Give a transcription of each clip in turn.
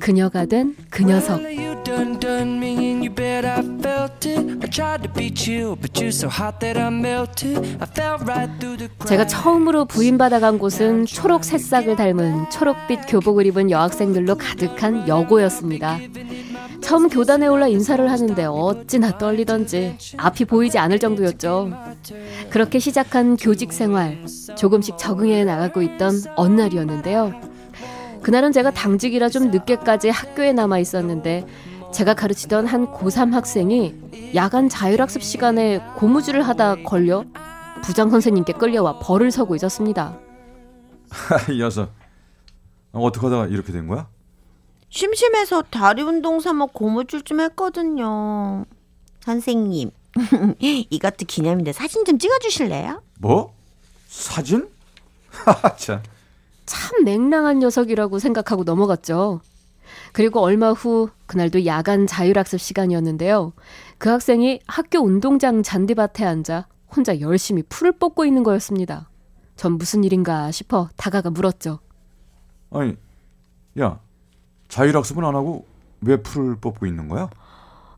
그녀가 된 그 녀석 제가 처음으로 부인받아간 곳은 초록 새싹을 닮은 초록빛 교복을 입은 여학생들로 가득한 여고였습니다. 처음 교단에 올라 인사를 하는데 어찌나 떨리던지 앞이 보이지 않을 정도였죠. 그렇게 시작한 교직 생활, 조금씩 적응해 나가고 있던 어느 날이었는데요. 그날은 제가 당직이라 좀 늦게까지 학교에 남아 있었는데 제가 가르치던 한 고3 학생이 야간 자율학습 시간에 고무줄을 하다 걸려 부장 선생님께 끌려와 벌을 서고 있었습니다. 이 녀석 어떻게 하다가 이렇게 된 거야? 심심해서 다리 운동 삼아 고무줄 좀 했거든요. 선생님, 이것도 기념인데 사진 좀 찍어주실래요? 뭐? 사진? 하하 참. 참 맹랑한 녀석이라고 생각하고 넘어갔죠. 그리고 얼마 후 그날도 야간 자율학습 시간이었는데요. 그 학생이 학교 운동장 잔디밭에 앉아 혼자 열심히 풀을 뽑고 있는 거였습니다. 전 무슨 일인가 싶어 다가가 물었죠. 아니, 야, 자율학습은 안 하고 왜 풀을 뽑고 있는 거야?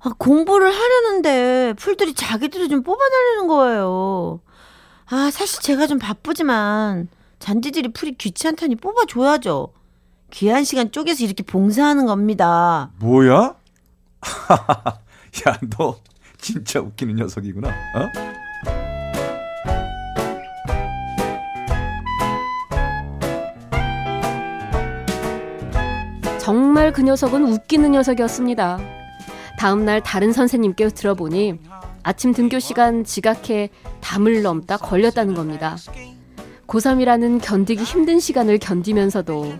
아, 공부를 하려는데 풀들이 자기들이 좀 뽑아달라는 거예요. 아, 사실 제가 좀 바쁘지만 잔디들이 풀이 귀찮다니 뽑아줘야죠. 귀한 시간 쪼개서 이렇게 봉사하는 겁니다. 뭐야? 야, 너 진짜 웃기는 녀석이구나. 어? 정말 그 녀석은 웃기는 녀석이었습니다. 다음 날 다른 선생님께 들어보니 아침 등교 시간 지각해 담을 넘다 걸렸다는 겁니다. 고3이라는 견디기 힘든 시간을 견디면서도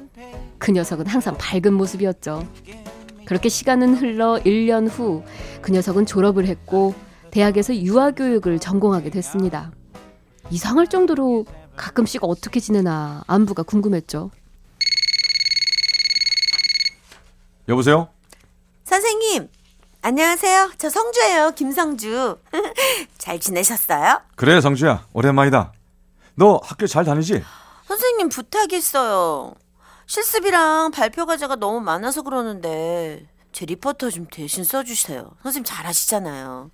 그 녀석은 항상 밝은 모습이었죠. 그렇게 시간은 흘러 1년 후 그 녀석은 졸업을 했고 대학에서 유아교육을 전공하게 됐습니다. 이상할 정도로 가끔씩 어떻게 지내나 안부가 궁금했죠. 여보세요? 선생님, 안녕하세요. 저 성주예요. 김성주. 잘 지내셨어요? 그래, 성주야. 오랜만이다. 너 학교 잘 다니지? 선생님 부탁이 있어요. 실습이랑 발표 과제가 너무 많아서 그러는데 제 리포터 좀 대신 써주세요. 선생님 잘하시잖아요.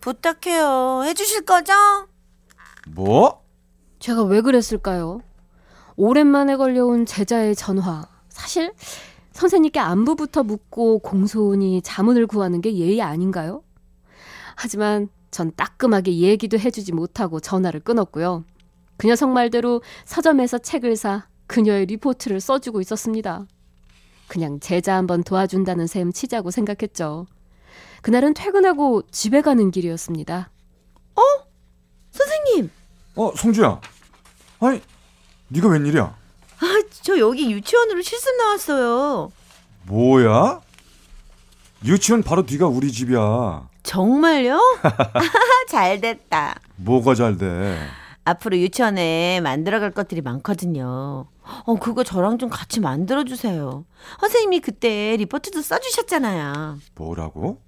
부탁해요. 해주실 거죠? 뭐? 제가 왜 그랬을까요? 오랜만에 걸려온 제자의 전화. 사실 선생님께 안부부터 묻고 공손히 자문을 구하는 게 예의 아닌가요? 하지만 전 따끔하게 얘기도 해주지 못하고 전화를 끊었고요. 그 녀석 말대로 서점에서 책을 사 그녀의 리포트를 써주고 있었습니다. 그냥 제자 한번 도와준다는 셈 치자고 생각했죠. 그날은 퇴근하고 집에 가는 길이었습니다. 어? 선생님! 어, 성주야. 아니, 네가 웬일이야? 아, 저 여기 유치원으로 실습 나왔어요. 뭐야? 유치원 바로 뒤가 우리 집이야. 정말요? 잘 됐다. 뭐가 잘 돼? 앞으로 유치원에 만들어갈 것들이 많거든요. 어, 그거 저랑 좀 같이 만들어주세요. 선생님이 그때 리포트도 써주셨잖아요. 뭐라고?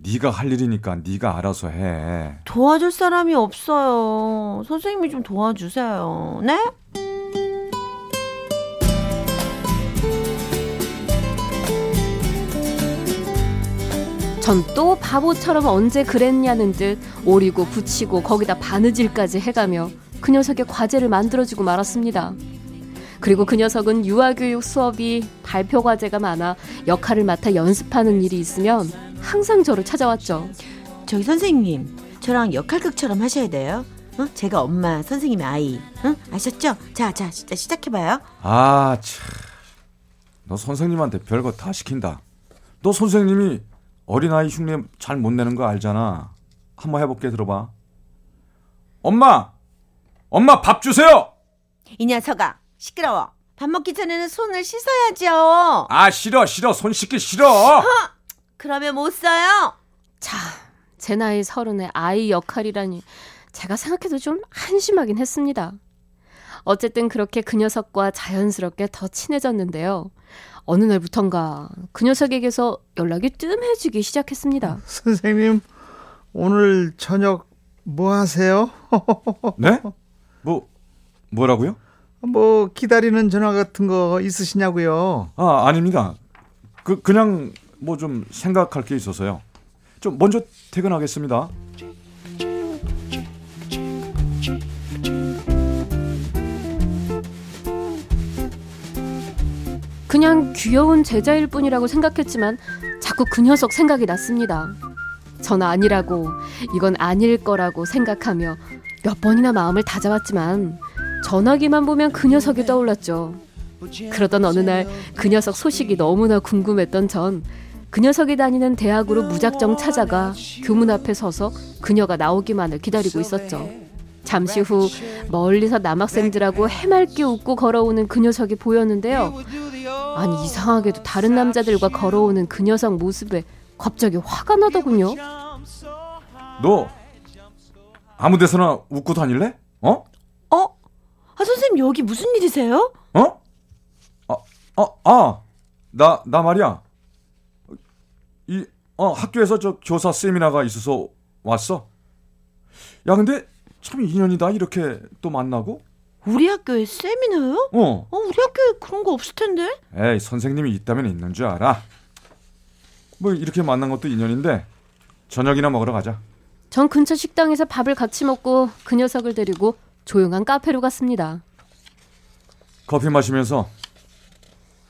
네가 할 일이니까 네가 알아서 해. 도와줄 사람이 없어요. 선생님이 좀 도와주세요. 네? 전 또 바보처럼 언제 그랬냐는 듯 오리고 붙이고 거기다 바느질까지 해가며 그 녀석의 과제를 만들어주고 말았습니다. 그리고 그 녀석은 유아교육 수업이 발표 과제가 많아 역할을 맡아 연습하는 일이 있으면 항상 저를 찾아왔죠. 저기 선생님, 저랑 역할극처럼 하셔야 돼요. 어? 제가 엄마, 선생님의 아이. 어? 아셨죠? 자, 자, 진짜 시작해봐요. 아, 참. 너 선생님한테 별거 다 시킨다. 너 선생님이 어린아이 흉내 잘 못 내는 거 알잖아. 한번 해볼게 들어봐. 엄마! 엄마 밥 주세요! 이 녀석아, 시끄러워. 밥 먹기 전에는 손을 씻어야죠. 아 싫어 싫어 손 씻기 싫어. 그러면 못 써요. 자, 제 나이 서른의 아이 역할이라니 제가 생각해도 좀 한심하긴 했습니다. 어쨌든 그렇게 그 녀석과 자연스럽게 더 친해졌는데요. 어느 날부턴가 그 녀석에게서 연락이 뜸해지기 시작했습니다. 선생님 오늘 저녁 뭐 하세요? 네? 뭐 뭐라고요? 뭐 기다리는 전화 같은 거 있으시냐고요? 아 아닙니다. 그 그냥 뭐 좀 생각할 게 있어서요. 좀 먼저 퇴근하겠습니다. 귀여운 제자일 뿐이라고 생각했지만 자꾸 그 녀석 생각이 났습니다. 전 아니라고 이건 아닐 거라고 생각하며 몇 번이나 마음을 다잡았지만 전화기만 보면 그 녀석이 떠올랐죠. 그러던 어느 날 그 녀석 소식이 너무나 궁금했던 전 그 녀석이 다니는 대학으로 무작정 찾아가 교문 앞에 서서 그녀가 나오기만을 기다리고 있었죠. 잠시 후 멀리서 남학생들하고 해맑게 웃고 걸어오는 그 녀석이 보였는데요. 아니 이상하게도 다른 남자들과 걸어오는 그 녀석 모습에 갑자기 화가 나더군요. 너 아무 데서나 웃고 다닐래? 어? 어? 아, 선생님 여기 무슨 일이세요? 어? 아, 아, 아, 나, 나 말이야. 이, 어, 학교에서 저 교사 세미나가 있어서 왔어. 야, 근데 참 인연이다. 이렇게 또 만나고. 우리 학교에 세미나요? 어. 어, 우리 학교에 그런 거 없을 텐데. 에이, 선생님이 있다면 있는 줄 알아. 뭐, 이렇게 만난 것도 인연인데, 저녁이나 먹으러 가자. 전 근처 식당에서 밥을 같이 먹고 그 녀석을 데리고 조용한 카페로 갔습니다. 커피 마시면서,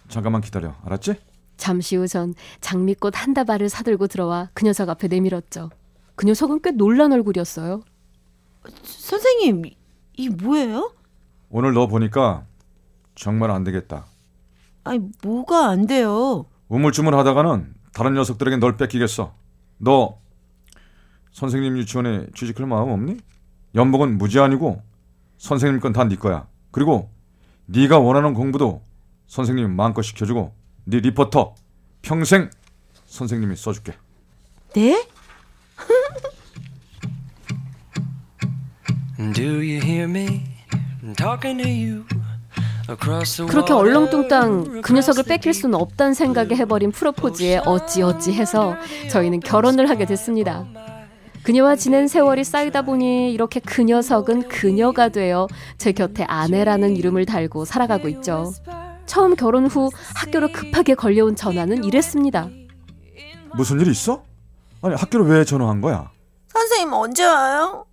잠깐만 기다려. 알았지? 잠시 후 전 장미꽃 한 다발을 사들고 들어와 그 녀석 앞에 내밀었죠. 그 녀석은 꽤 놀란 얼굴이었어요. 선생님, 이- 이 뭐예요? 오늘 너 보니까 정말 안 되겠다. 아니, 뭐가 안 돼요? 우물쭈물 하다가는 다른 녀석들에게 널 뺏기겠어. 너 선생님 유치원에 취직할 마음 없니? 연봉은 무제한이고 선생님 건 다 네 거야. 그리고 네가 원하는 공부도 선생님이 마음껏 시켜주고 네 리포터 평생 선생님이 써줄게. 네? Do you hear me talking to you across the 그렇게 얼렁뚱땅 그 녀석을 뺏길 수는 없다는 생각에 해버린 프로포즈에 어찌어찌 해서 저희는 결혼을 하게 됐습니다. 그녀와 지낸 세월이 쌓이다 보니 이렇게 그 녀석은 그녀가 되어 제 곁에 아내라는 이름을 달고 살아가고 있죠. 처음 결혼 후 학교로 급하게 걸려온 전화는 이랬습니다. 무슨 일 있어? 아니 학교로 왜 전화한 거야? 선생님 언제 와요?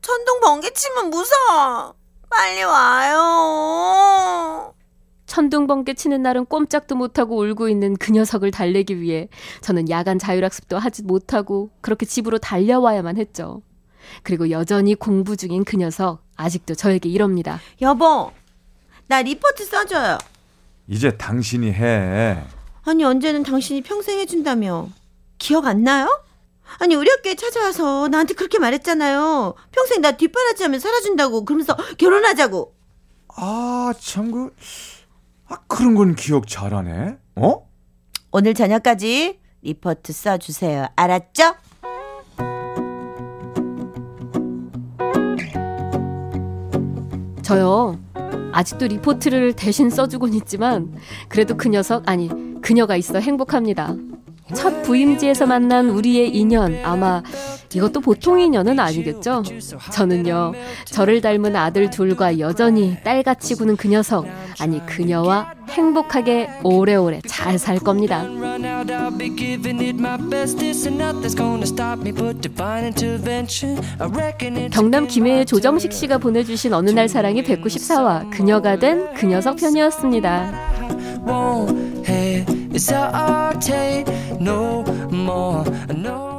천둥 번개 치면 무서워. 빨리 와요. 천둥번개 치는 날은 꼼짝도 못하고 울고 있는 그 녀석을 달래기 위해 저는 야간 자율학습도 하지 못하고 그렇게 집으로 달려와야만 했죠. 그리고 여전히 공부 중인 그 녀석 아직도 저에게 이럽니다. 여보, 나 리포트 써줘요. 이제 당신이 해. 아니 언제는 당신이 평생 해준다며 기억 안 나요? 아니 우리 학교에 찾아와서 나한테 그렇게 말했잖아요. 평생 나 뒷바라지하면 살아준다고 그러면서 결혼하자고. 아참 그. 아 그런 건 기억 잘하네. 어? 오늘 저녁까지 리포트 써주세요. 알았죠? 저요. 아직도 리포트를 대신 써주곤 있지만 그래도 그 녀석 아니 그녀가 있어 행복합니다. 첫 부임지에서 만난 우리의 인연 아마 이것도 보통 인연은 아니겠죠? 저는요 저를 닮은 아들 둘과 여전히 딸같이 구는 그 녀석 아니 그녀와 행복하게 오래오래 잘 살 겁니다. 경남 김해의 조정식 씨가 보내주신 어느 날 사랑이 194화 그녀가 된 그 녀석 편이었습니다. is our I take no more. No